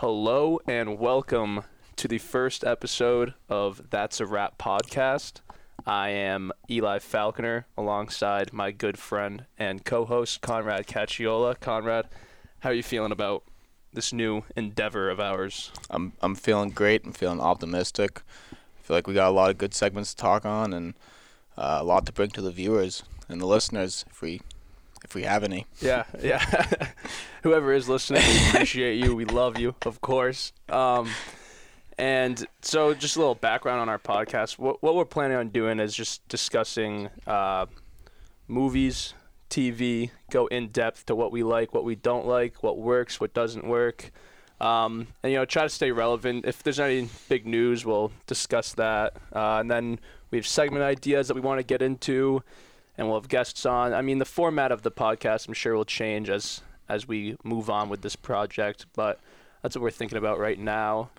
Hello and welcome to the first episode of That's a Wrap podcast. I am Eli Falconer alongside my good friend and co-host Conrad Cacciola. Conrad, how are you feeling about this new endeavor of ours? I'm I'm feeling great. I'm feeling optimistic. I feel like we got a lot of good segments to talk on and uh, a lot to bring to the viewers and the listeners if we if we have any. Yeah, yeah. Whoever is listening, we appreciate you. We love you, of course. Um, and so, just a little background on our podcast. What, what we're planning on doing is just discussing uh, movies, TV, go in depth to what we like, what we don't like, what works, what doesn't work. Um, and you know, try to stay relevant. If there's any big news, we'll discuss that. Uh, and then we have segment ideas that we want to get into and we'll have guests on. I mean, the format of the podcast, I'm sure, will change as as we move on with this project, but that's what we're thinking about right now.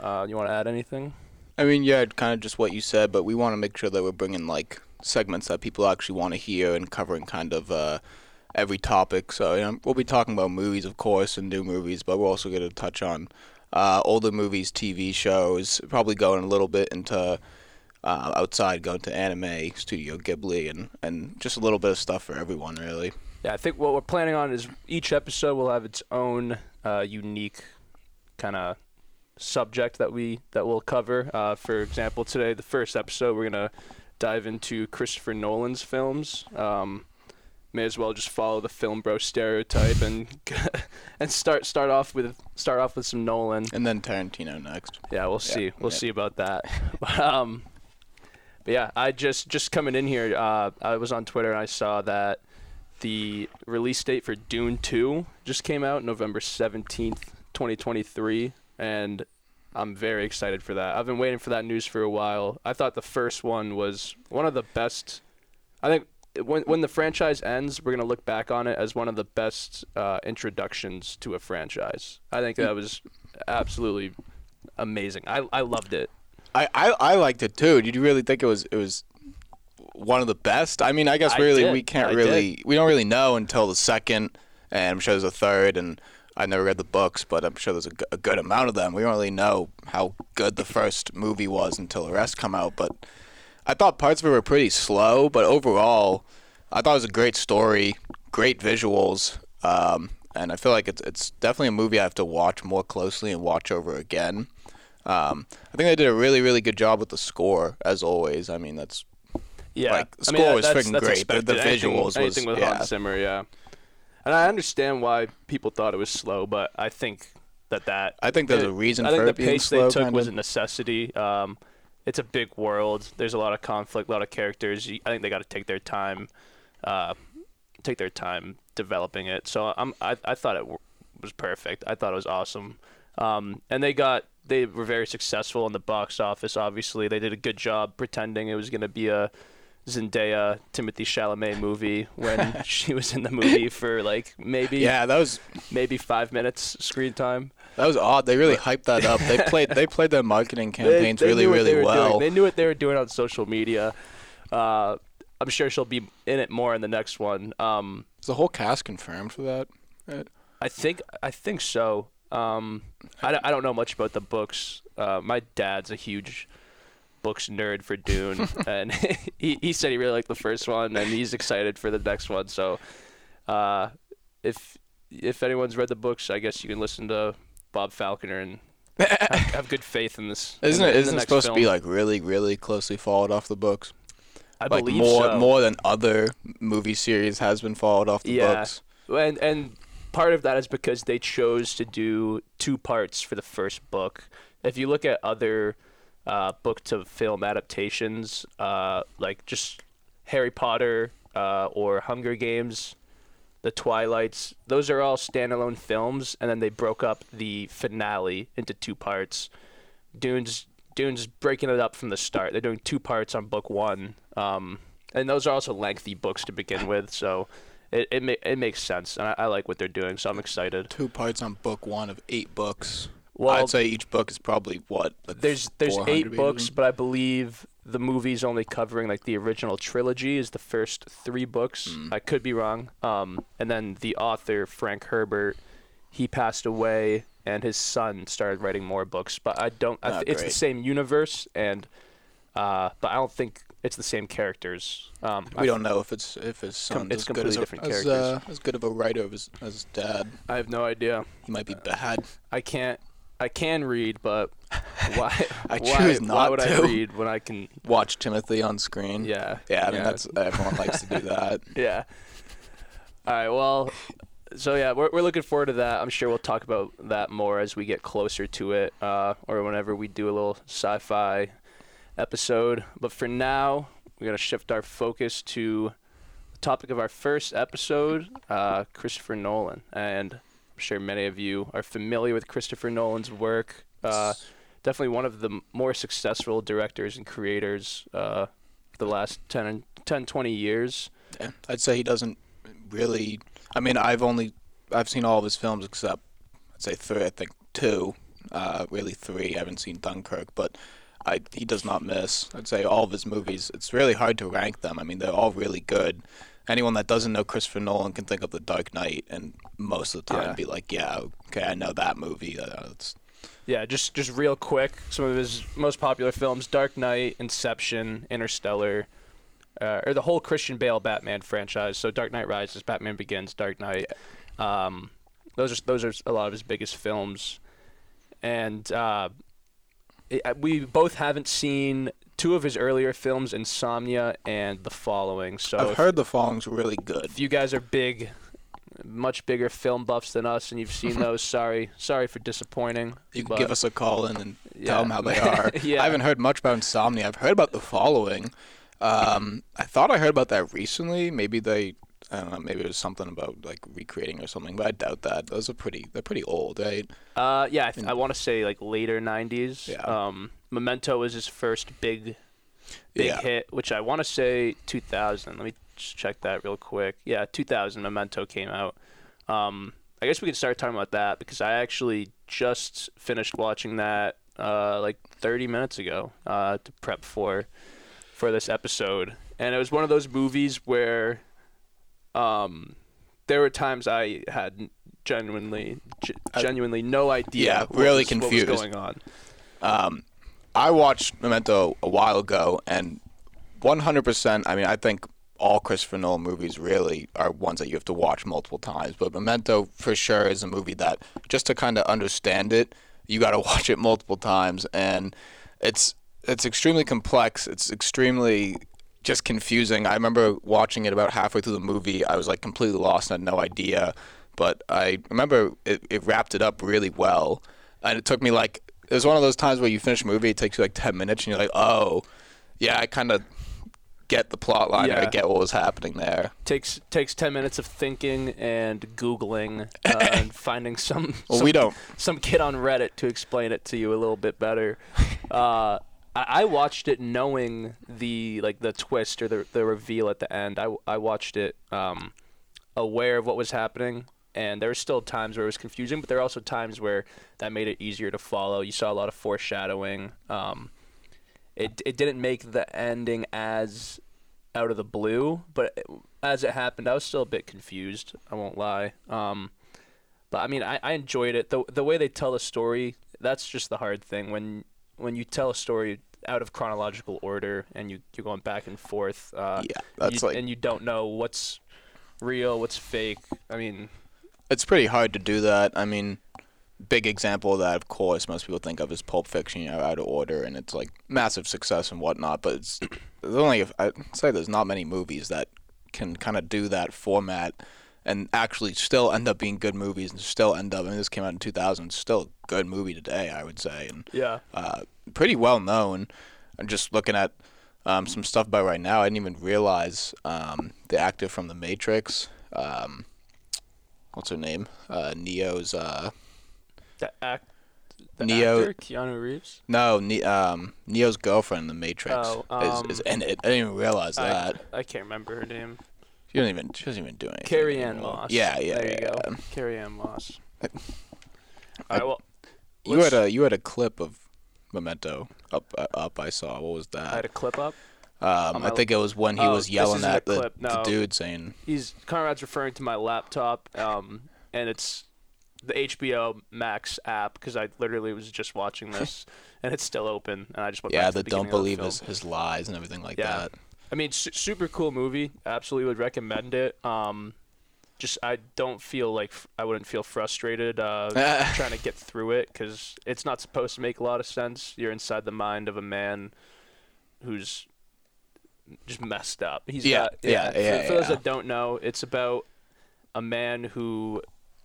Uh, you want to add anything? I mean, yeah, kind of just what you said, but we want to make sure that we're bringing like segments that people actually want to hear and covering kind of uh, every topic. So you know, we'll be talking about movies, of course, and new movies, but we're also going to touch on uh, older movies, TV shows, probably going a little bit into uh, outside, going to anime, Studio Ghibli, and, and just a little bit of stuff for everyone, really. Yeah, I think what we're planning on is each episode will have its own uh, unique kind of subject that we that we'll cover. Uh, for example, today the first episode we're gonna dive into Christopher Nolan's films. Um, may as well just follow the film bro stereotype and and start start off with start off with some Nolan. And then Tarantino next. Yeah, we'll see. We'll yeah. see about that. um, but yeah, I just just coming in here. Uh, I was on Twitter and I saw that the release date for Dune 2 just came out November 17th, 2023, and I'm very excited for that. I've been waiting for that news for a while. I thought the first one was one of the best. I think when when the franchise ends, we're gonna look back on it as one of the best uh, introductions to a franchise. I think that was absolutely amazing. I I loved it. I, I, I liked it too. Did you really think it was it was one of the best? I mean, I guess really we can't I really did. we don't really know until the second, and I'm sure there's a third, and I never read the books, but I'm sure there's a, g- a good amount of them. We don't really know how good the first movie was until the rest come out, but I thought parts of it were pretty slow, but overall, I thought it was a great story, great visuals, um, and I feel like it's it's definitely a movie I have to watch more closely and watch over again. Um, I think they did a really, really good job with the score, as always. I mean, that's yeah. like the I score was freaking great, but the expected. Anything- visuals was anything with yeah. Hans Zimmer, yeah. And I understand why people thought it was slow, but I think that that I think there's it- a reason I think for the being pace slow. they took kind was a necessity. Um, it's a big world. There's a lot of conflict, a lot of characters. I think they got to take their time, uh, take their time developing it. So I'm I I thought it w- was perfect. I thought it was awesome. Um, and they got they were very successful in the box office. Obviously, they did a good job pretending it was going to be a Zendaya Timothée Chalamet movie when she was in the movie for like maybe yeah, that was maybe five minutes screen time. that was odd. They really hyped that up. They played they played their marketing campaigns they really, they really doing. well. They knew what they were doing on social media. Uh, I'm sure she'll be in it more in the next one. Um, Is the whole cast confirmed for that? Right? I think I think so. Um, I, don't- I don't know much about the books. Uh, my dad's a huge books nerd for Dune, and he, he said he really liked the first one, and he's excited for the next one. So, uh, if if anyone's read the books, I guess you can listen to Bob Falconer and have, have good faith in this. Isn't the- it in the isn't it next supposed to be like really, really closely followed off the books? I like believe more so. more than other movie series has been followed off the Yeah. books. and and part of that is because they chose to do two parts for the first book. If you look at other uh, book to film adaptations, uh, like just Harry Potter uh, or Hunger Games, The Twilights, those are all standalone films, and then they broke up the finale into two parts. Dune's Dune's breaking it up from the start. They're doing two parts on book one, um, and those are also lengthy books to begin with, so it it, ma- it makes sense, and I, I like what they're doing, so I'm excited. Two parts on book one of eight books. Well, I'd say each book is probably what like there's there's eight pages? books, but I believe the movie's only covering like the original trilogy is the first three books. Mm. I could be wrong. Um, and then the author Frank Herbert, he passed away and his son started writing more books. But I don't. I Ah, th- it's the same universe, and uh, but I don't think it's the same characters. Um, I We don't know if it's if his Com- son's it's as good completely as, a, different as, uh, as good of a writer as, as dad. I have no idea. He might be bad. I can't. I can read, but why? I why, choose Why not would I read when I can? Watch Timothy on screen. Yeah. Yeah, I mean that's everyone likes to do that. Yeah. All right. Well, so yeah, we're we're looking forward to that. I'm sure we'll talk about that more as we get closer to it, uh, or whenever we do a little sci-fi episode. But for now, we're gonna shift our focus to the topic of our first episode, uh, Christopher Nolan, and I'm sure many of you are familiar with Christopher Nolan's work. Uh, definitely one of the more successful directors and creators uh, the last 10, 10 20 years. Yeah, I'd say he doesn't really. I mean, I've only I've seen all of his films except I'd say three. I think two. Uh, really three. I haven't seen Dunkirk, but I he does not miss. I'd say all of his movies. It's really hard to rank them. I mean, they're all really good. Anyone that doesn't know Christopher Nolan can think of The Dark Knight and most of the time Yeah. be like, yeah, okay, I know that movie. Uh, it's, Yeah, just just real quick, some of his most popular films: Dark Knight, Inception, Interstellar, uh, or the whole Christian Bale Batman franchise. So Dark Knight Rises, Batman Begins, Dark Knight. Um, those are those are a lot of his biggest films, and uh, we both haven't seen two of his earlier films, Insomnia and The Following. So I've if- heard the following's really good. if you guys are big, much bigger film buffs than us, and you've seen those, sorry, sorry for disappointing. You can give us a call in and Yeah. tell them how they are. Yeah. I haven't heard much about Insomnia. I've heard about the following. Um, I thought I heard about that recently. Maybe they, I don't know. Maybe it was something about like recreating or something, but I doubt that. Those are pretty. They're pretty old, right? Uh, yeah, I, th- I want to say like later '90s. Yeah. Um, Memento was his first big, big Yeah. hit, which I want to say 2000. Let me just check that real quick. Yeah, 2000. Memento came out. Um, I guess we could start talking about that because I actually just finished watching that uh, like 30 minutes ago uh, to prep for for this episode, and it was one of those movies where um, there were times I had genuinely ge- I- genuinely no idea. Yeah, what really was- what was going on. Um, I watched Memento a while ago, and 100%. I mean, I think all Christopher Nolan movies really are ones that you have to watch multiple times. But Memento, for sure, is a movie that just to kind of understand it, you got to watch it multiple times, and it's it's extremely complex. It's extremely just confusing. I remember watching it about halfway through the movie. I was like completely lost and had no idea. But I remember it, it wrapped it up really well. And it took me like, it was one of those times where you finish a movie, it takes you like 10 minutes, and you're like, oh, yeah, I kind of get the plot line. or I get what was happening there. Takes takes 10 minutes of thinking and googling uh, and finding some Well, some, we don't. some kid on Reddit to explain it to you a little bit better. Uh, I, I watched it knowing the like the twist or the the reveal at the end. I, I watched it um, aware of what was happening, and there were still times where it was confusing, but there were also times where that made it easier to follow. You saw a lot of foreshadowing. Um, it it didn't make the ending as out of the blue, but as it happened, I was still a bit confused. I won't lie. Um, but I mean, I, I enjoyed it. the The way they tell the story, that's just the hard thing. When when you tell a story out of chronological order and you you're going back and forth, uh, Yeah, that's you- like- and you don't know what's real, what's fake. I mean, It's pretty hard to do that. I mean, big example of that, of course, most people think of is Pulp Fiction, you know, out of order, and it's like massive success and whatnot. But it's there's only I'd say there's not many movies that can kind of do that format and actually still end up being good movies and still end up. I mean, this came out in 2000, still a good movie today, I would say, and yeah, uh, pretty well known. I'm just looking at um, some stuff by right now. I didn't even realize um, the actor from The Matrix. Um, what's her name? Uh, Neo's. Uh, the act, the Neo- actor Keanu Reeves. no, ne- um, Neo's girlfriend in The Matrix Oh, is, is um, in it. I didn't even realize I, that. I can't remember her name. She doesn't even. She doesn't even do anything. Carrie Ann. Moss. Yeah, yeah, There you yeah. go. Carrie Ann Moss. I- All right, well, You had a you had a clip of Memento up uh, up. I saw. What was that? I had a clip up. Um, I think it was when he Oh, was yelling at the, clip, the dude saying, He's Conrad's referring to my laptop, um, and it's the HBO Max app because I literally was just watching this, and it's still open, and I just went Yeah, the the don't believe film. his, his lies and everything like Yeah. that. I mean, su- super cool movie. Absolutely would recommend it. Um, just I don't feel like f- I wouldn't feel frustrated uh, trying to get through it because it's not supposed to make a lot of sense. You're inside the mind of a man who's just messed up. He's Yeah, got, yeah, For, yeah, for those yeah. that don't know, it's about a man who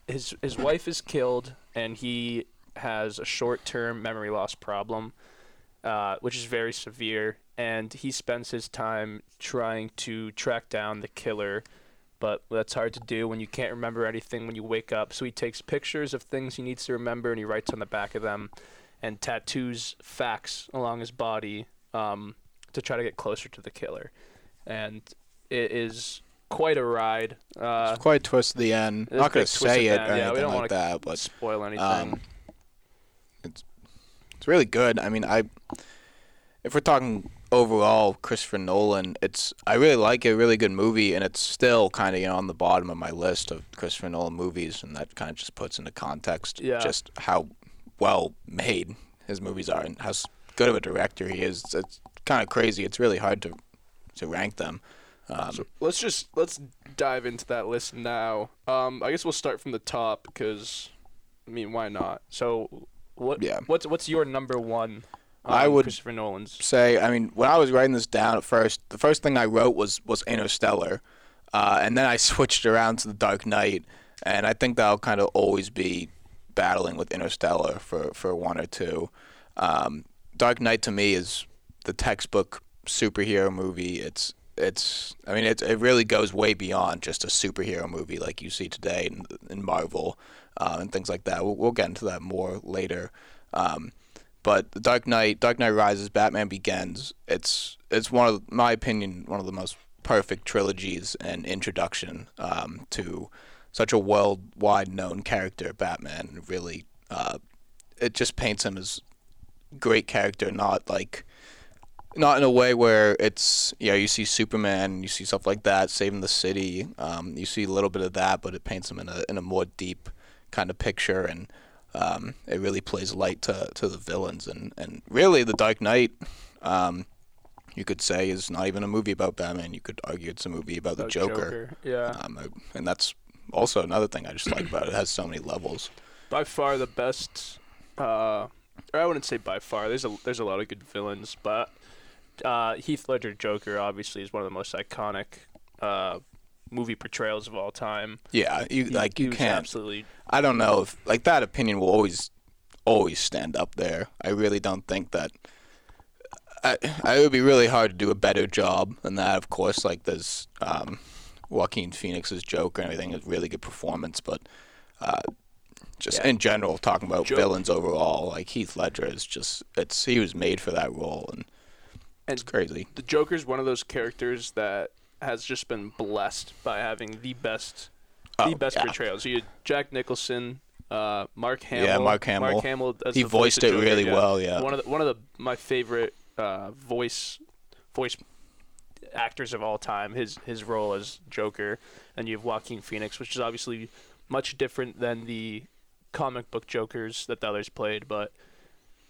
his his wife is killed and he has a short-term memory loss problem, uh, which is very severe, and he spends his time trying to track down the killer. But that's hard to do when you can't remember anything when you wake up. So he takes pictures of things he needs to remember and he writes on the back of them and tattoos facts along his body um, to try to get closer to the killer. And it is quite a ride. Uh, It's quite a twist at the end. There's Not gonna say it or. Yeah, anything like that, but spoil anything. um, it's really good. I mean, I if we're talking overall Christopher Nolan, it's I really like it, really good movie, and it's still kind of you know on the bottom of my list of Christopher Nolan movies, and that kind of just puts into context Yeah. just how well made his movies are and how good of a director he is. It's, it's kind of crazy. It's really hard to to rank them. Um, So let's just let's dive into that list now. Um, I guess we'll start from the top because, I mean, why not? So, what? Yeah. What's what's your number one? I um, would- Christopher Nolan's. say, I mean, when I was writing this down at first, the first thing I wrote was was Interstellar, uh, and then I switched around to The Dark Knight, and I think that'll kind of always be battling with Interstellar for for one or two. Um, Dark Knight to me is the textbook superhero movie. It's it's I mean it it really goes way beyond just a superhero movie like you see today in, in Marvel uh, and things like that. We'll, we'll get into that more later. Um, but The Dark Knight, Dark Knight Rises, Batman Begins. It's it's one of my opinion one of the most perfect trilogies and introduction um, to such a worldwide known character, Batman. Really, uh, it just paints him as great character, not like not in a way where it's yeah you see Superman, you see stuff like that saving the city. Um, you see a little bit of that, but it paints him in a in a more deep kind of picture, and um, it really plays light to to the villains, and and really the Dark Knight. Um, you could say is not even a movie about Batman. You could argue it's a movie about the about Joker. Yeah. Um, I- and that's also another thing I just like about it. It has so many levels. by far the best. Uh, or I wouldn't say by far. There's a there's a lot of good villains, but uh, Heath Ledger Joker obviously is one of the most iconic uh, movie portrayals of all time. Yeah, you He- like you can't. absolutely I don't know if like that opinion will always always stand up there. I really don't think that. I, I it would be really hard to do a better job than that. Of course, like there's um, Joaquin Phoenix's Joker and everything is really good performance, but uh, just Yeah. in general, talking about villains overall, like Heath Ledger is just it's he was made for that role and, it's crazy. the Joker's one of those characters that has just been blessed by having the best Oh, the best yeah. portrayals. You had Jack Nicholson, uh, Mark Hamill. Yeah, Mark Hamill. Mark Hamill. As He the voiced it Joker, really yeah. well. Yeah. One of the, one of the my favorite uh, voice voice actors of all time. His his role as Joker, and you have Joaquin Phoenix, which is obviously much different than the comic book Jokers that the others played. But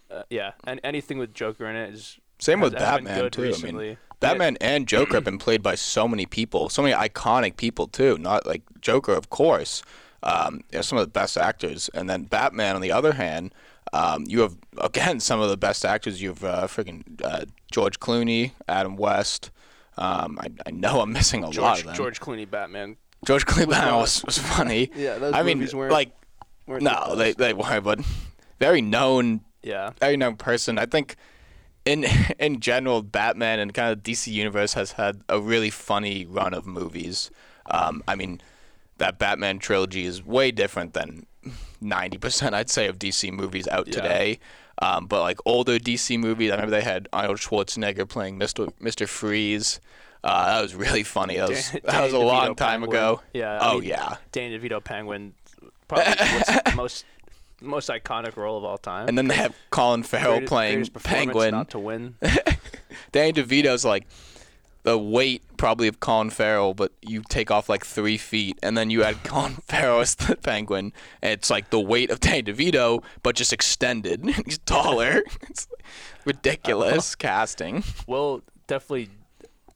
uh, yeah, and anything with Joker in it is Same with Batman too. I mean, recently. Batman and Joker have been played by so many people, so many iconic people too. Not like Joker, of course. Um, yeah, some of the best actors, and then Batman on the other hand, um, you have again some of the best actors. You have uh, freaking uh, George Clooney, Adam West. Um, I, I know I'm missing a lot George of them. George Clooney Batman. George Clooney Batman was, was funny. Yeah, those I mean, weren't like weren't no, the they they weren't, but very known yeah. very known person. I think in in general, Batman and kind of DC universe has had a really funny run of movies. Um, I mean, that Batman trilogy is way different than ninety percent, I'd say, of DC movies out Yeah. today. Um, but like older DC movies, I remember they had Arnold Schwarzenegger playing Mister Mister Freeze. Uh, that was really funny. That was Dan- that was a Danny long time Penguin. ago. Yeah. I Oh mean, yeah. Danny DeVito Penguin, probably what's the most most iconic role of all time. And then they have Colin Farrell Greatest- playing greatest Penguin. Not to win. Danny DeVito's like the weight probably of Colin Farrell, but you take off like three feet, and then you add Colin Farrell as the penguin, and it's like the weight of Danny DeVito, but just extended. He's taller. It's ridiculous casting. We'll definitely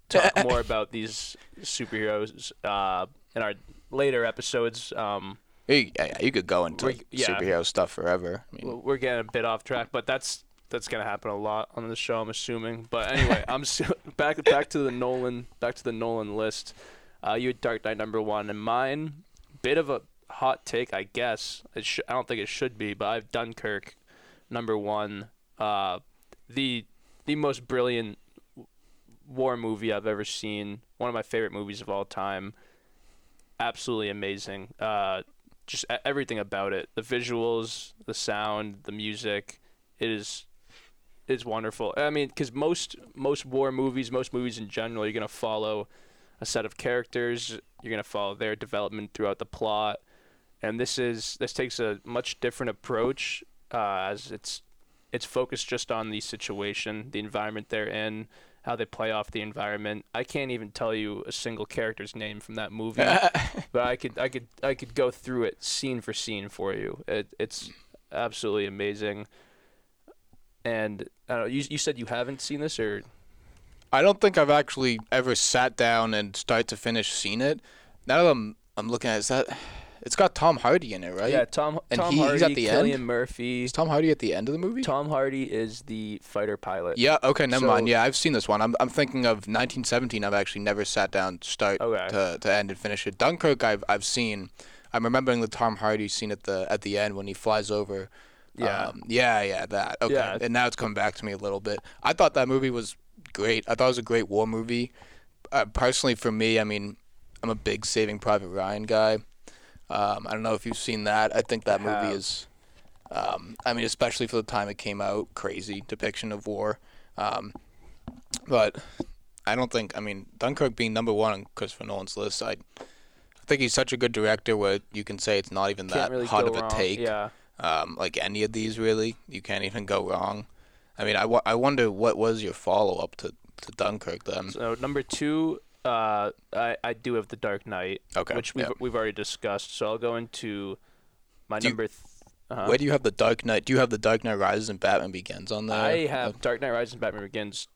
talk more about these superheroes uh, in our later episodes. Um, You, yeah, you could go into yeah. superhero stuff forever. I mean, we're getting a bit off track, but that's that's gonna happen a lot on the show, I'm assuming. But anyway, I'm s back back to the Nolan back to the Nolan list. Uh, you had Dark Knight number one, and mine, bit of a hot take, I guess. It sh- I don't think it should be, but I've Dunkirk number one. Uh, the the most brilliant war movie I've ever seen. One of my favorite movies of all time. Absolutely amazing. Uh, just everything about it. The visuals the sound the music it is is wonderful. I mean because most most war movies most movies in general you're going to follow a set of characters you're going to follow their development throughout the plot. And this is this takes a much different approach uh, as it's it's focused just on the situation the environment they're in how they play off the environment i can't even tell you a single character's name from that movie but I could I could I could go through it scene for scene for you. It, it's absolutely amazing. And I don't know, you you said you haven't seen this or I don't think I've actually ever sat down and start to finish seen it. Now that I'm I'm looking at it, is that it's got Tom Hardy in it, right? yeah Tom And Tom he- he's Hardy at the end? Cillian Murphy Is Tom Hardy at the end of the movie? Tom Hardy is the fighter pilot. Yeah. Okay. Never mind. Yeah, I've seen this one. I'm I'm thinking of 1917. I've actually never sat down to start Okay. to, to end and finish it. Dunkirk. I've I've seen. I'm remembering the Tom Hardy scene at the at the end when he flies over. Yeah. Um, yeah. Yeah. That. Okay. Yeah. And now it's coming back to me a little bit. I thought that movie was great. I thought it was a great war movie. Uh, personally, for me, I mean, I'm a big Saving Private Ryan guy. Um, I don't know if you've seen that. I think that movie is. Um, I mean, especially for the time it came out, crazy depiction of war. Um, but I don't think. I mean, Dunkirk being number one on Christopher Nolan's list, I, I think he's such a good director where you can say it's not even Can't that really hot of a wrong. take. Yeah. Um, like any of these, really, you can't even go wrong. I mean, I, w- I wonder what was your follow up to, to Dunkirk then? So number two, uh, I I do have the Dark Knight, Okay. which we've yeah. we've already discussed. So I'll go into my Do you- number. Th- uh Where do you have the Dark Knight? Do you have the Dark Knight Rises and Batman Begins on there? I have Dark Knight Rises and Batman Begins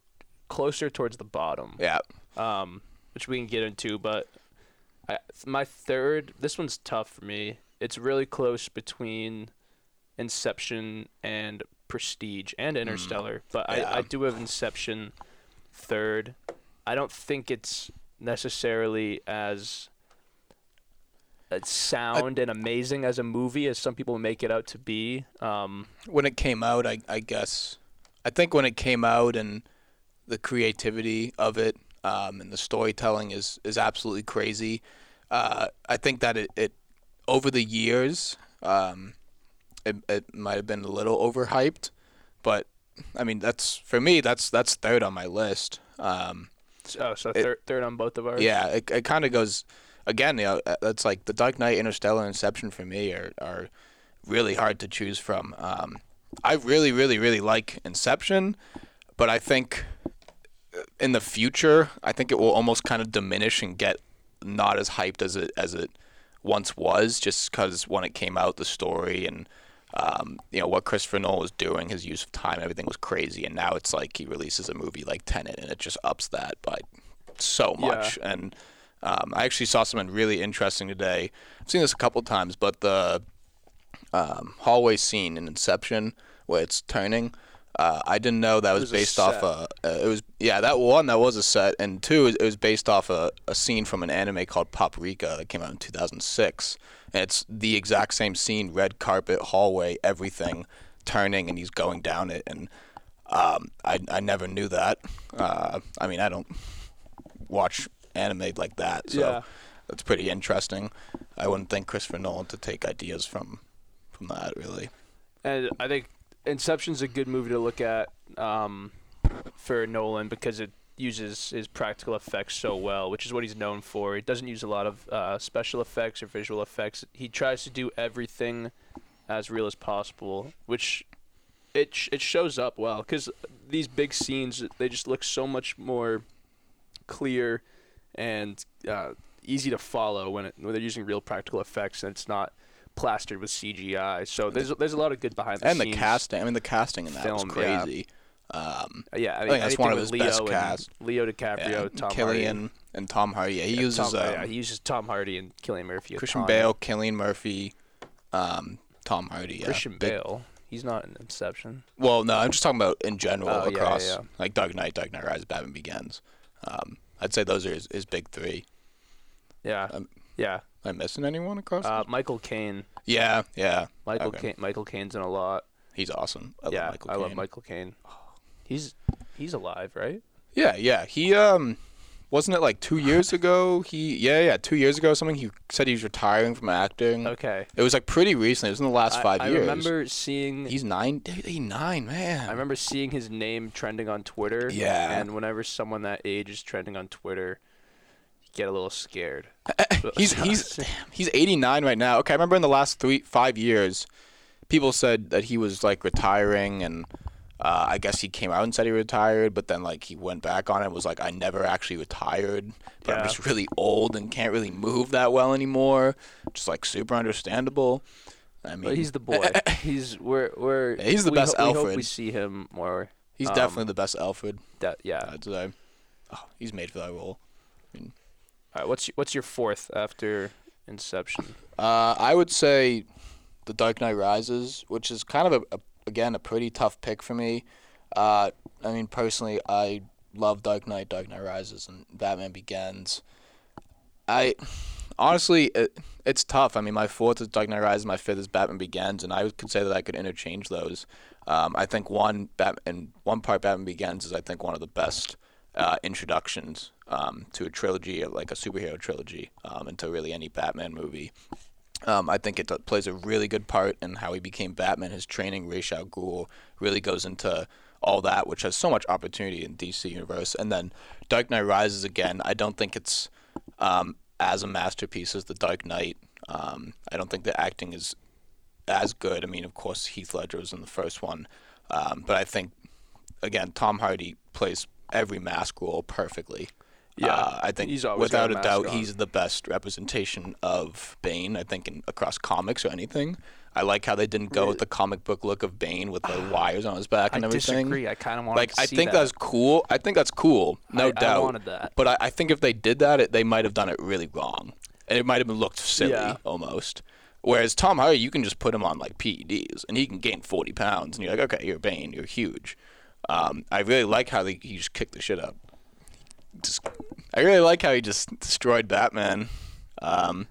closer towards the bottom. Yeah. um, which we can get into. But I, my third, this one's tough for me. It's really close between Inception and Prestige and Interstellar, but yeah. I, I do have Inception third. I don't think it's necessarily as uh, sound and amazing as a movie as some people make it out to be. Um, when it came out, I, I guess, I think when it came out and the creativity of it um, and the storytelling is, is absolutely crazy. Uh, I think that it, it over the years, um, it, it might have been a little overhyped, but I mean that's for me that's that's third on my list. Um, so, so It- third, third on both of ours. yeah, it, it kind of goes again. You know, uh, that's like the Dark Knight, Interstellar, Inception for me are are really hard to choose from. Um, I really, really, really like Inception, but I think uh, in the future, I think it will almost kind of diminish and get not as hyped as it as it once was, just because when it came out, the story and um, you know what Christopher Nolan was doing, his use of time, everything was crazy, and now it's like he releases a movie like Tenet, and it just ups that by so Yeah. much. And um, I actually saw something really interesting today. I've seen this a couple times, but the um, hallway scene in Inception where it's turning. Uh, I didn't know that was, was a based off set. a. Uh, it was yeah that one that was a set, and two it was based off a, a scene from an anime called Paprika that came out in 2006, and it's the exact same scene: red carpet, hallway, everything, turning, and he's going down it, and um, I I never knew that. Uh, I mean I don't watch anime like that, so Yeah. that's pretty interesting. I wouldn't think Christopher Nolan to take ideas from from that really. And I think Inception's a good movie to look at um, for Nolan because it uses his practical effects so well, which is what he's known for. He doesn't use a lot of uh, special effects or visual effects. He tries to do everything as real as possible, which it sh- it shows up well because these big scenes they just look so much more clear and uh, easy to follow when, it, when they're using real practical effects and it's not plastered with CGI. So there's there's a lot of good behind the and the casting. I mean, the casting in that was film, yeah. Um, Uh, yeah, I, mean, think that's one of his Leo best cast. Leo DiCaprio, yeah, Tom Cillian Hardy. and Tom Hardy. Yeah, he Yeah, uses Tom, um, yeah, he uses Tom Hardy and Cillian Murphy. Christian. Bale, Cillian Murphy, um, Tom Hardy. Yeah. Christian Big- Bale. He's not in Inception. Well, no, I'm just talking about in general Oh, across like Dark Knight, Dark Knight Rises, Batman Begins. Um, I'd say those are his, his big three. Yeah, Um, yeah. Am I missing anyone across? Uh, Michael Caine. yeah, yeah. Michael Okay. Caine. Michael Caine's in a lot. He's awesome. I yeah, love Michael I love Michael Caine. He's he's alive, right? Yeah, yeah. He um wasn't it like two years ago? He yeah, yeah, two years ago or something. He said he was retiring from acting. Okay. It was like pretty recently. It was in the last I- five I, years. I remember seeing. He's nine. He's nine, man. I remember seeing his name trending on Twitter. Yeah. And whenever someone that age is trending on Twitter, you get a little scared. he's he's damn, he's 89 right now. Okay, I remember in the last three five years, people said that he was like retiring, and uh, I guess he came out and said he retired, but then like he went back on it and was like, I never actually retired, but Yeah. I'm just really old and can't really move that well anymore. Just like super understandable. I mean, But he's the boy. he's we're we're. He's the we best ho- we hope we see him more. he's um, definitely the best Alfred. That yeah. I'd say. Oh, he's made for that role. All right, what's y- what's your fourth after Inception? Uh, I would say The Dark Knight Rises, which is kind of a, a again a pretty tough pick for me. Uh, I mean, personally, I love Dark Knight, Dark Knight Rises, and Batman Begins. I honestly, it, it's tough. I mean, my fourth is Dark Knight Rises, my fifth is Batman Begins, and I could say that I could interchange those. Um, I think one Batman, one part Batman Begins is I think one of the best uh, introductions um, to a trilogy, like a superhero trilogy, um, into really any Batman movie. Um, I think it d- plays a really good part in how he became Batman. His training, Ra's al Ghul, really goes into all that, which has so much opportunity in DC universe. And then Dark Knight Rises again. I don't think it's um, as a masterpiece as The Dark Knight. Um, I don't think the acting is as good. I mean, of course, Heath Ledger was in the first one, um, but I think again, Tom Hardy plays every mask role perfectly. Yeah, Uh, I think without a a doubt, on. he's the best representation of Bane. I think in, across comics or anything. I like how they didn't go with the comic book look of Bane with the wires on his back I and everything. disagree. I kind of want Like to I think that. that's cool. I think that's cool, no I- I doubt. wanted that. But I, I think if they did that, it, they might have done it really wrong, and it might have looked silly Yeah. almost. Whereas Tom Hardy, you can just put him on like PEDs, and he can gain forty pounds, and you're like, okay, you're Bane, you're huge. Um, I really like how they, he just kicked the shit up. Just, I really like how he just destroyed Batman. Um,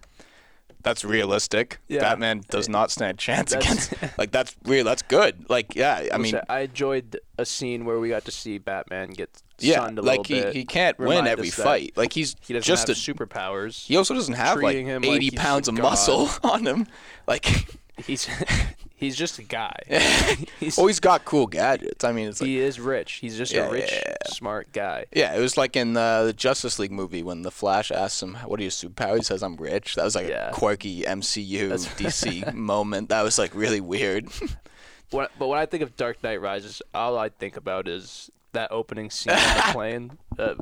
that's realistic. Yeah. Batman does not stand a chance That's- against. Like that's real. That's good. Like yeah, I mean, I enjoyed a scene where we got to see Batman get yeah, sunned a like little he, bit. he can't win every fight. Like he's He doesn't just have a superpowers. He also doesn't have like him like 80 he's pounds of muscle on him. Like, He's he's just a guy. he's, oh, he's got cool gadgets. I mean, it's like, he is rich. He's just Yeah, a rich, yeah, yeah. smart guy. yeah, it was like in uh, the Justice League movie when the Flash asks him, "What are your superpowers?" He says, "I'm rich." That was like a quirky MCU That's- DC moment. That was like really weird. When, but when I think of Dark Knight Rises, all I think about is that opening scene on the plane. Uh,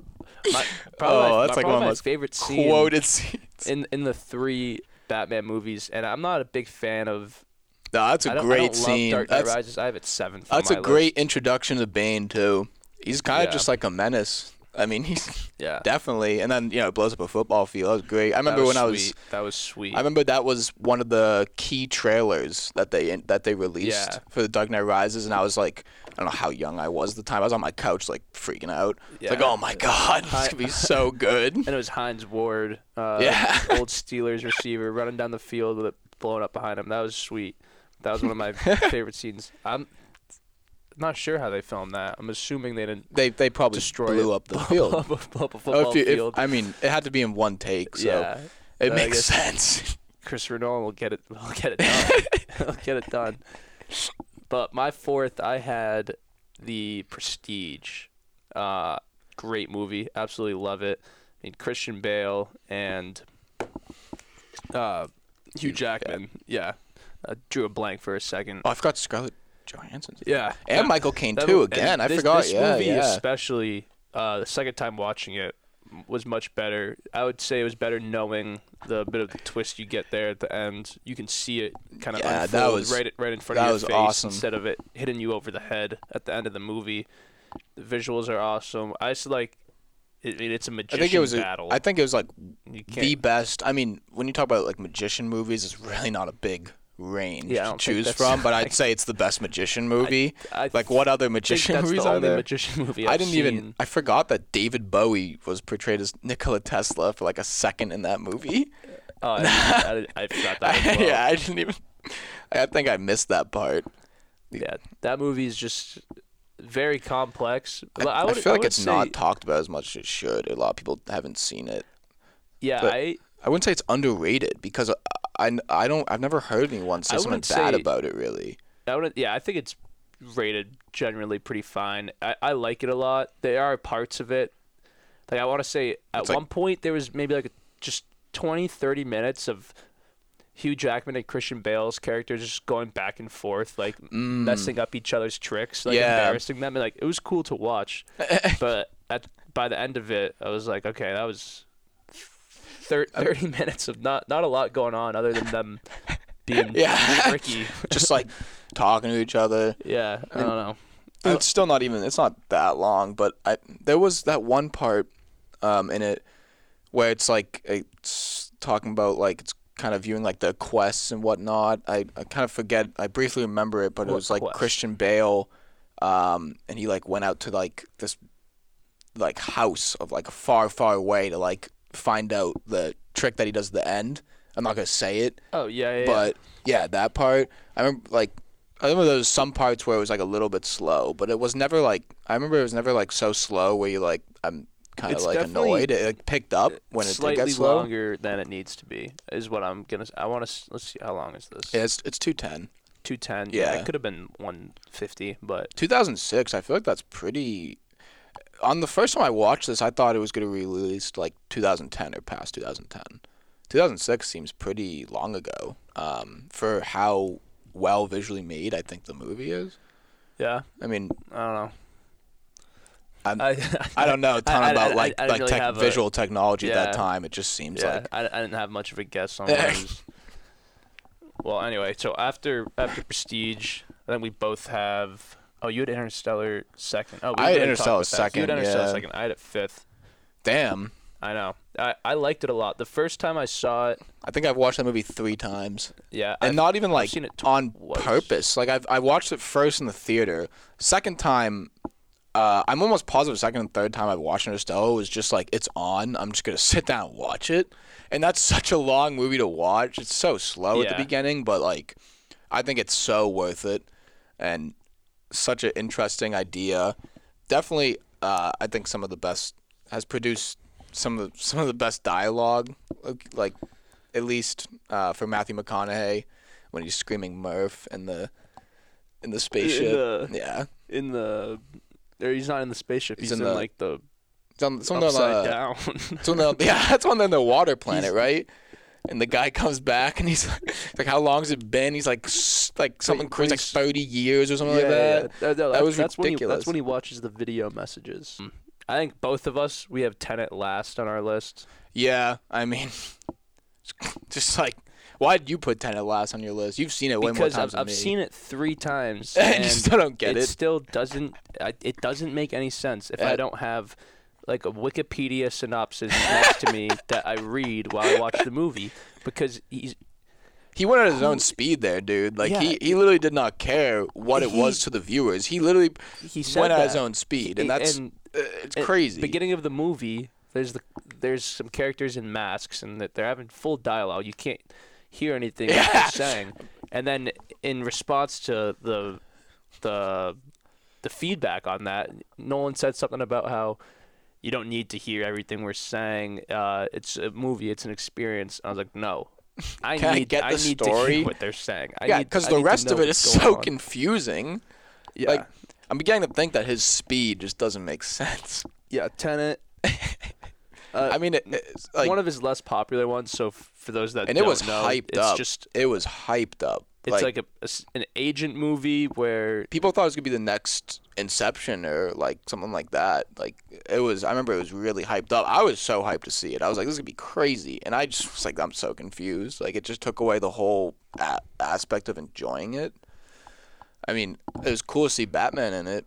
my, probably Oh, my, that's my, like one of my favorite Quoted scenes. in in the three Batman movies, and I'm not a big fan of. No, that's a great scene. Dark Knight That's Rises. I have it seventh. that's a my great introduction to Bane too. He's kind of Yeah. just like a menace. I mean, he's Yeah. definitely. And then you know, it blows up a football field. That was great. I remember when I was. That was sweet. I remember that was one of the key trailers that they that they released Yeah. for the Dark Knight Rises, and I was like, I don't know how young I was at the time. I was on my couch like freaking out. It's like, oh my god, this could be so good. and it was Hines Ward, uh, Yeah. old Steelers receiver, running down the field with it blowing up behind him. That was sweet. That was one of my favorite scenes. I'm not sure how they filmed that. I'm assuming they didn't They they probably destroy blew it. up the blow field. up, a- blow up a Oh, football if you, if, field. I mean, it had to be in one take, so yeah, it I makes sense. Chris Nolan will get it. Will get it done. He'll get it done. But my fourth, I had the Prestige. Uh, great movie. Absolutely love it. I mean, Christian Bale and uh, Hugh- Jackman. Yeah, I drew a blank for a second. Oh, I forgot Scarlett Johansson. Yeah, And. Michael Caine That too. Again, I this, forgot. This yeah, movie, yeah. especially uh, the second time watching it, was much better. I would say it was better knowing the bit of the twist you get there at the end. You can see it kind of Yeah, unfold that was- right right in front that of your was face awesome. instead of it hitting you over the head at the end of the movie. The visuals are awesome. I just like. It, it's a I magician think it was. A, battle. I think it was like you the best. I mean, when you talk about like magician movies, it's really not a big range Yeah, to choose from. But I'd say it's the best magician movie. I like what other magician that's movies the are only there? magician movie I I've didn't seen. even. I forgot that David Bowie was portrayed as Nikola Tesla for like a second in that movie. Oh, I, I, I forgot that. Well. yeah, I didn't even. I think I missed that part. yeah, that movie is just very complex. I, I would, feel like it's say, not talked about as much as it should. A lot of people haven't seen it. Yeah, but- I I wouldn't say it's underrated because uh, I, I, don't I've never heard anyone say something bad say- about it really. I would yeah, I think it's rated generally pretty fine. I, I like it a lot. There are parts of it like I want to say at It's like- one point there was maybe like just 20 30 minutes of Hugh Jackman and Christian Bale's characters just going back and forth like messing up each other's tricks, like Mm. Yeah. embarrassing them. And, like it was cool to watch. but at by the end of it, I was like, okay, that was thir- 30 minutes of not not a lot going on other than them being Yeah. tricky. Just like talking to each other. Yeah, I don't know. It's still not even. It's not that long, but I there was that one part um, in it where it's like it's talking about like it's kind of viewing like the quests and whatnot. I, I kind of forget. I briefly remember it, but it What was like quest? Christian Bale, um, and he like went out to like this like house of like far far away to like find out the trick that he does at the end. I'm not gonna say it, Oh yeah, yeah. but yeah, that part. I remember like I remember there was some parts where it was like a little bit slow, but it was never like I remember it was never like so slow where you like I'm kind of like annoyed. It, like, picked up when it did slightly get slow. longer than it needs to be is what I'm gonna. I want to. Let's see how long is this? Yeah, it's it's two ten. Two ten. Yeah. it could have been one fifty, but 2006. I feel like that's pretty. On the first time I watched this, I thought it was gonna be released like 2010 or past 2010. 2006 seems pretty long ago um, for how well visually made I think the movie is. yeah, I mean, I don't know. I'm- I, I don't know a ton I- I- about like like really tech, have a- visual technology at that time. It just seems yeah, like I, I didn't have much of a guess on it. Well, anyway, so after after Prestige, I think we both have. Oh, you had Interstellar second. Oh, we I had Interstellar second. You had Interstellar yeah. second. I had it fifth. damn. I know. I, I liked it a lot. The first time I saw it, I think I've watched that movie three times, yeah, and I've- not even like seen it on purpose. Like I've I watched it first in the theater. Second time, uh, I'm almost positive. Second and third time I've watched Interstellar was just like it's on. I'm just gonna sit down and watch it, and that's such a long movie to watch. It's so slow at the beginning, but like I think it's so worth it, and such an interesting idea. Definitely, uh, I think some of the best has produced some of the, some of the best dialogue, like, like at least uh, for Matthew McConaughey when he's screaming Murph in the in the spaceship. the- yeah, in the. Or he's not in the spaceship. He's He's, in in, the- like the it's on, it's on the, upside uh, down. it's on the- yeah, that's on the, the water planet, He's- right? And the guy comes back and he's like, like, "How long's it been?" He's like, "Like something crazy, like thirty years or something yeah, like that." yeah. No, That was that's When he, ridiculous. that's when he watches the video messages. I think both of us we have Tenet last on our list. Yeah, I mean, just like, why did you put Tenet last on your list? You've seen it way more because times I've, I've seen it three times and still don't get it, it. still doesn't I, it doesn't make any sense if Uh, I don't have like a Wikipedia synopsis next to me that I read while I watch the movie because he's He went at his own speed there, dude. Like Yeah. he, he literally did not care what it He- was to the viewers. He literally he said went at his own speed, and that's and uh, it's at crazy. Beginning of the movie, there's the there's some characters in masks and that they're having full dialogue. You can't hear anything that Yeah. they're saying. And then in response to the the the feedback on that, Nolan said something about how you don't need to hear everything we're saying. Uh, it's a movie. It's an experience. I was like, no. I Can I need get I the need to hear what they're saying. I yeah, need- because the rest of it is so on. confusing. Yeah. Like I'm beginning to think that his speed just doesn't make sense. yeah, Tenet. Uh, I mean, it, it's like one of his less popular ones. So f- for those that and it don't was know, hyped it's up. just it was hyped up. It's like, a, a s- an agent movie where people thought it was gonna be the next Inception or like something like that. Like it was. I remember it was really hyped up. I was so hyped to see it. I was like, this is gonna be crazy, and I just was like, I'm so confused. Like it just took away the whole a- aspect of enjoying it. I mean, it was cool to see Batman in it.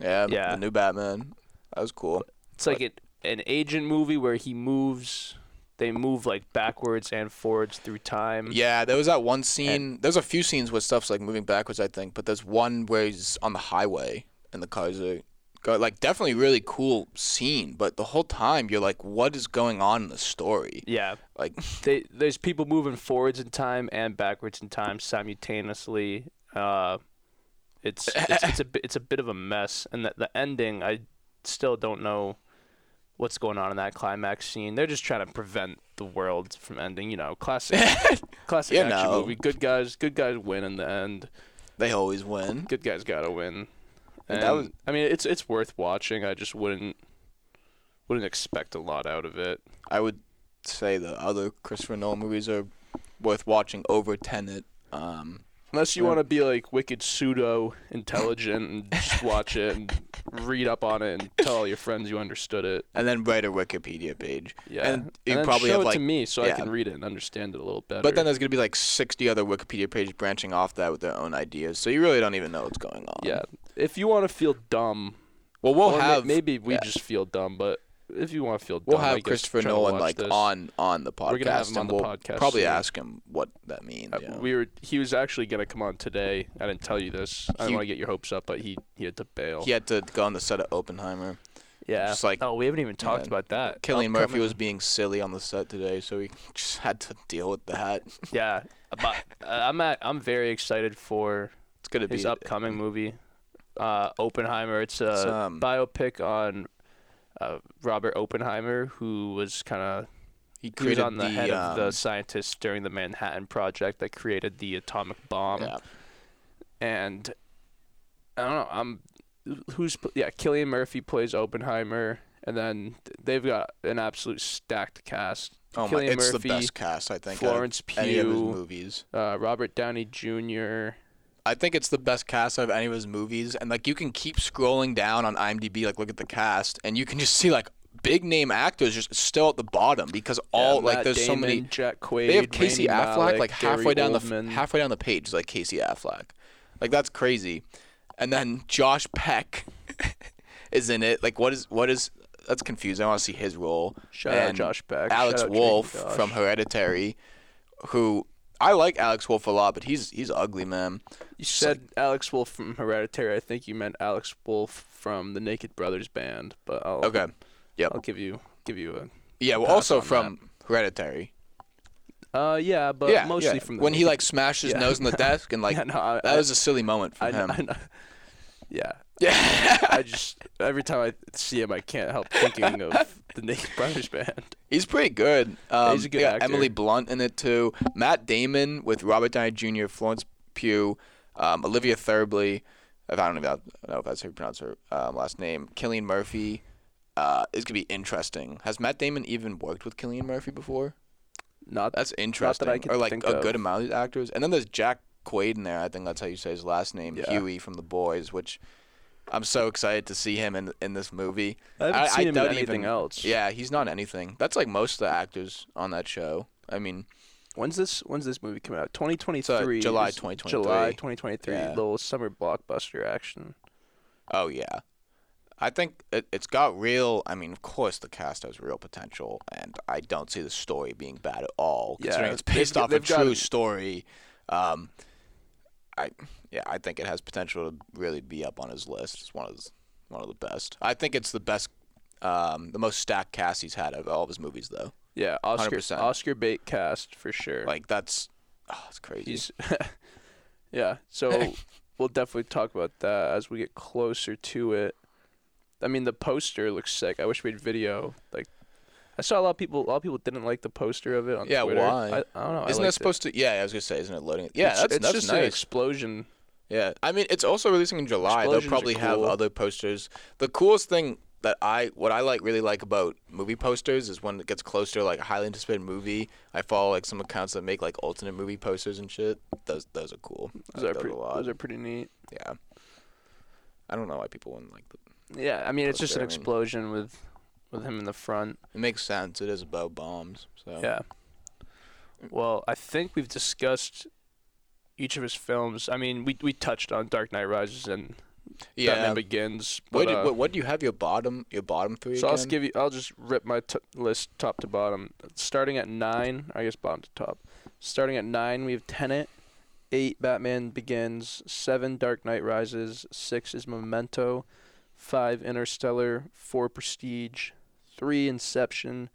Yeah, Yeah. the new Batman. That was cool. it's like an, an agent movie where he moves. They move like backwards and forwards through time. Yeah, there was that one scene. There's a few scenes where stuff's like moving backwards, I think, but there's one where he's on the highway and the cars are go like definitely really cool scene, but the whole time you're like, what is going on in the story? Yeah. Like, They, there's people moving forwards in time and backwards in time simultaneously. Uh, it's it's, it's a bit- it's a bit of a mess, and the, the ending I still don't know what's going on in that climax scene. They're just trying to prevent the world from ending. You know, classic classic You action know. movie. Good guys, good guys win in the end. they always win. Good guys gotta win. And that was- I mean, it's it's worth watching. I just wouldn't wouldn't expect a lot out of it. I would say the other Christopher Nolan movies are worth watching over Tenet. Um, Unless you want to be like wicked pseudo intelligent and just watch it and read up on it and tell all your friends you understood it. and then write a Wikipedia page. Yeah, And you then probably show have it like to me so yeah. I can read it and understand it a little better. But then there's gonna be like 60 other Wikipedia pages branching off that with their own ideas, so you really don't even know what's going on. yeah, if you want to feel dumb, Well, we'll have maybe we yeah. just feel dumb, but if you want to feel we'll have Christopher Nolan like this. on on the podcast. We're gonna have him on the we'll podcast Probably soon. ask him what that means. Uh, yeah. We were he was actually gonna come on today. I didn't tell you this. I don't want to get your hopes up, but he he had to bail. He had to go on the set of Oppenheimer. yeah. just like- oh, we haven't even talked Yeah. about that. Cillian Murphy was being silly on the set today, so he just had to deal with that. Yeah, but uh, I'm at, I'm very excited for It's gonna his be upcoming movie, uh, Oppenheimer. It's a It's, um, biopic on uh, Robert Oppenheimer, who was kind of He he was created on the, head of the um, scientists during the Manhattan Project that created the atomic bomb. yeah. And I don't know. I'm who's yeah. Cillian Murphy plays Oppenheimer, and then they've got an absolute stacked cast. Oh my! Cillian It's Murphy, the best cast I think. Florence any of his Pugh, movies. uh, Robert Downey Jr. I think it's the best cast out of any of his movies, and like you can keep scrolling down on IMDb, like look at the cast, and you can just see like big name actors just still at the bottom because all Yeah, like there's so many. Jack Quaid. They have Casey Affleck like Gary halfway down the Oldman. f- halfway down the page, like Casey Affleck, like that's crazy. And then Josh Peck is in it. Like what is what is that's confusing. I want to see his role. Shout out Josh Peck. Alex Wolff from Hereditary, who I like Alex Wolff a lot, but he's he's ugly, man. You said Alex Wolff from Hereditary. I think you meant Alex Wolff from the Naked Brothers band, but I'll Okay. Yep. I'll give you give you a Yeah, well, also on from Hereditary. uh yeah, but yeah, mostly yeah. from the when he like smashed his Yeah. nose in the desk and like yeah, no, I, that I, was a silly moment for him. I. yeah. Yeah, I just every time I see him, I can't help thinking of the Naked Brothers band. he's pretty good. Um, He's a good they got actor. Emily Blunt in it too. Matt Damon with Robert Downey Jr., Florence Pugh, um, Olivia Thirlby. I don't even know if that's how you pronounce her um, last name. Cillian Murphy. Uh, is gonna be interesting. Has Matt Damon even worked with Cillian Murphy before? Not That's interesting. I can or like think a of. good amount of these actors. And then there's Jack Quaid in there. I think that's how you say his last name, Yeah. Huey from The Boys, which I'm so excited to see him in in this movie. I haven't I- seen I him in anything even- else. Yeah, he's not anything. That's like most of the actors on that show. I mean, When's this When's this movie coming out? 2023. July 2023. July 2023. Yeah. Little summer blockbuster action. oh yeah. I think it, it's got real. I mean, of course, the cast has real potential, and I don't see the story being bad at all. Yeah, Considering it's they've based off a they've got- true story. Um, I yeah, I think it has potential to really be up on his list. It's one of his, one of the best. I think it's the best, um, the most stacked cast he's had of all of his movies, though. Yeah, Oscar 100%. Oscar bait cast for sure. Like that's, oh, it's crazy. He's yeah. So we'll definitely talk about that as we get closer to it. I mean, the poster looks sick. I wish we had video. Like, I saw a lot of people. A lot of people didn't like the poster of it on Yeah, Twitter. why? I, I don't know. Isn't that supposed to? Yeah, I was gonna say, isn't it loading? Yeah, it's, that's it's that's just an explosion. Yeah, I mean, it's also releasing in July. They'll Explosions are probably have other posters. The coolest thing that I what I like really like about movie posters is when it gets closer to like a highly anticipated movie. I follow like some accounts that make like alternate movie posters and shit. Those those are cool. Those are pretty. Those are pretty neat. yeah. I don't know why people wouldn't like them. Yeah, I mean it's just an Poster, I mean- explosion with with him in the front. It makes sense. It is about bombs. So Yeah. Well, I think we've discussed each of his films. I mean, we we touched on Dark Knight Rises and yeah. Batman Begins. What, do, uh, what what do you have your bottom your bottom three? so I'll just give you. I'll just rip my t- list top to bottom. Starting at nine, I guess bottom to top. Starting at nine, we have Tenet. Eight, Batman Begins. Seven, Dark Knight Rises. Six is Memento. Five, Interstellar. Four, Prestige. Three, Inception.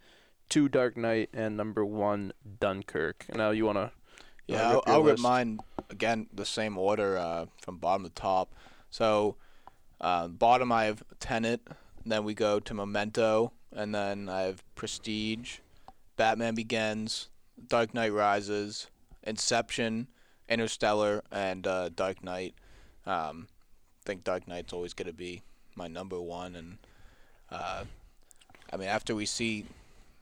Two, Dark Knight, and number one, Dunkirk. Now you wanna? you Yeah, wanna I'll, rip I'll rip mine again the same order uh, from bottom to top. So, uh, bottom I have Tenet, then we go to Memento, and then I have Prestige, Batman Begins, Dark Knight Rises, Inception, Interstellar, and uh, Dark Knight. Um, I think Dark Knight's always gonna be my number one, and uh, I mean after we see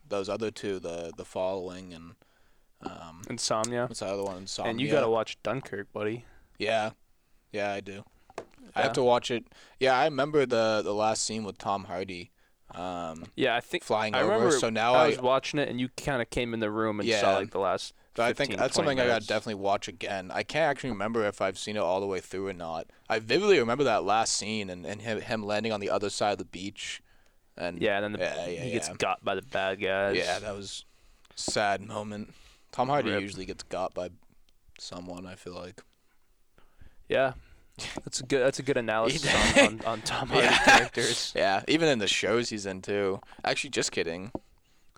those other two, the the following and um, Insomnia. What's the other one? Insomnia. And you gotta watch Dunkirk, buddy. Yeah, yeah, I do. I have to watch it. Yeah, I remember the the last scene with Tom Hardy, um, Yeah, I think flying I over. so now I I, was watching it, and you kind of came in the room and saw like the last. so I think that's 20 something I gotta definitely watch again. I can't actually remember if I've seen it all the way through or not. I vividly remember that last scene and, and him, him landing on the other side of the beach, and Yeah, and then the, Yeah, yeah, he gets yeah. got by the bad guys. yeah, that was sad moment. Tom Hardy Rip. usually gets got by someone. I feel like. yeah. That's a good. That's a good analysis on, on, on Tom Hardy Yeah. characters. Yeah, even in the shows he's in too. Actually, just kidding.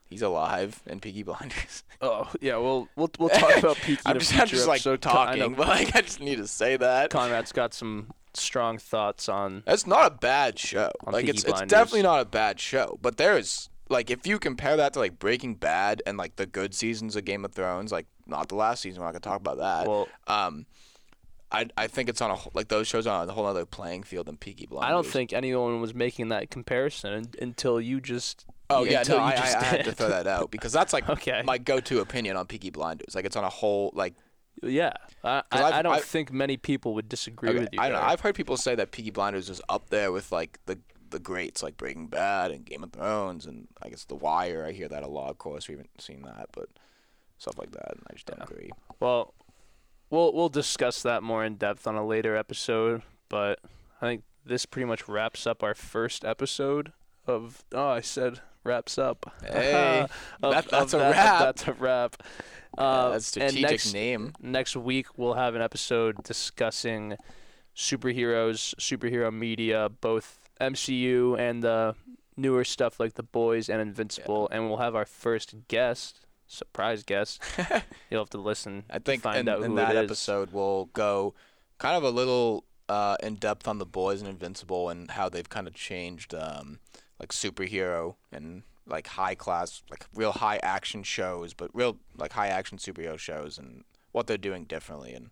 He's alive in Peaky Blinders. Oh yeah, we'll we'll we'll talk about Peaky I'm just, I'm just like episode. Con- talking, but like I just need to say that. Conrad's got some strong thoughts on. It's not a bad show. Like Peaky it's it's definitely not a bad show. But there's like if you compare that to like Breaking Bad and like the good seasons of Game of Thrones, like not the last season, we're not gonna talk about that. Well, um, I I think it's on a like those shows on a whole other playing field than Peaky Blinders. I don't think anyone was making that comparison until you just. Oh yeah, until no, you I, I, just I had to throw that out because that's like Okay. my go-to opinion on Peaky Blinders. Like it's on a whole like Yeah, I, I've- I don't I've- think many people would disagree Okay, with you. I don't know. I've heard people say that Peaky Blinders is up there with like the the greats like Breaking Bad and Game of Thrones and I guess The Wire. I hear that a lot. Of course, we haven't seen that, but stuff like that. And I just don't Yeah. agree. Well, we'll we'll discuss that more in depth on a later episode, but I think this pretty much wraps up our first episode of oh I said wraps up. Hey, Of- that- of that's a that- wrap. That's a wrap. Yeah, Uh, that's and strategic next, name. next week we'll have an episode discussing superheroes, superhero media, both MCU and the newer stuff like The Boys and Invincible, and we'll have our first guest, surprise guest. You'll have to listen. I think to find in, out in that it is. episode we'll go kind of a little uh, in depth on the boys and Invincible and how they've kind of changed um, like superhero and like high class, like real high action shows, but real like high action superhero shows and what they're doing differently. And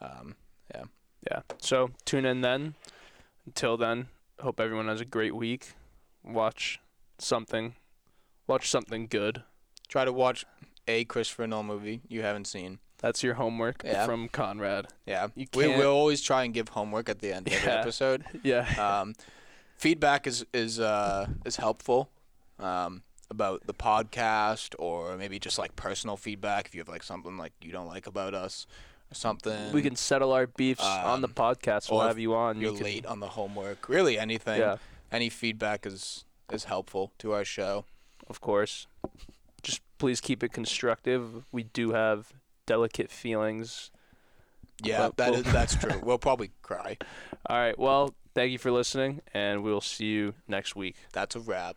um, yeah, Yeah. So tune in then. Until then, hope everyone has a great week. Watch something. Watch something good. try to watch a Christopher Nolan movie you haven't seen. That's your homework Yeah. from Conrad. Yeah, You we will always try and give homework at the end of every Yeah. episode. Yeah. um, feedback is is uh, is helpful um, about the podcast or maybe just like personal feedback if you have like something like you don't like about us or something we can settle our beefs on the um, podcast. We'll or have you on. you're You can- late on the homework really anything Yeah, any feedback is is helpful to our show of course. Just please keep it constructive. We do have delicate feelings. yeah Well, that well- is that's true we'll probably cry All right. Well, thank you for listening, and we will see you next week. that's a wrap